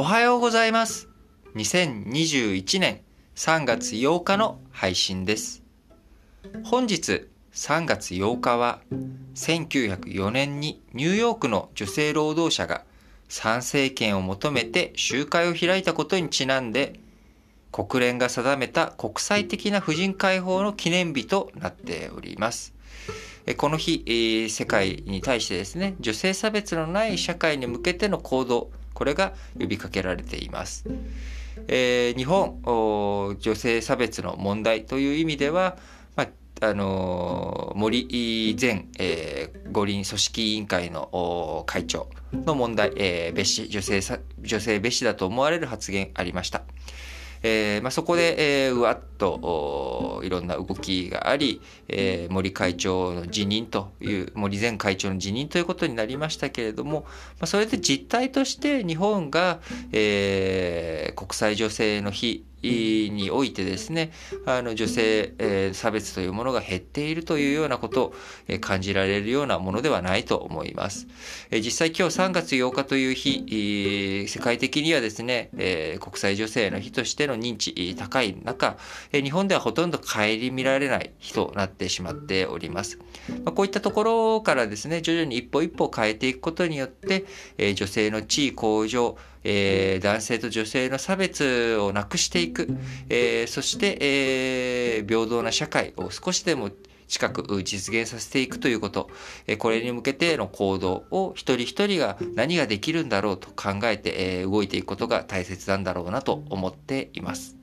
おはようございます。2021年3月8日の配信です。本日3月8日は1904年にニューヨークの女性労働者が参政権を求めて集会を開いたことにちなんで国連が定めた国際的な婦人解放の記念日となっております。この日、世界に対してですね、女性差別のない社会に向けての行動、これが呼びかけられています。えー日本女性差別の問題という意味では、まああのー森前、えー五輪組織委員会の会長の問題、えー蔑視女性女性蔑視だと思われる発言ありました。えーまあ、そこで、えーうわっとおいろんな動きがあり、えー森会長の辞任という森前会長の辞任ということになりましたけれども、まあ、それで実態として日本が、えー国際女性の日においてですねあの女性、えー差別というものが減っているというようなことを、え感じられるようなものではないと思います。えー実際今日3月8日という日、えー世界的にはですね、えー国際女性の日としての認知高い中、えー日本ではほとんど顧みられない日となってしまっております。まあ、こういったところからですね、徐々に一歩一歩変えていくことによって、えー女性の地位向上、えー男性と女性の差別をなくしていく、えーそして、えー平等な社会を少しでも近く実現させていくということ、えこれに向けての行動を一人一人が何ができるんだろうと考えて、えー動いていくことが大切なんだろうなと思っています。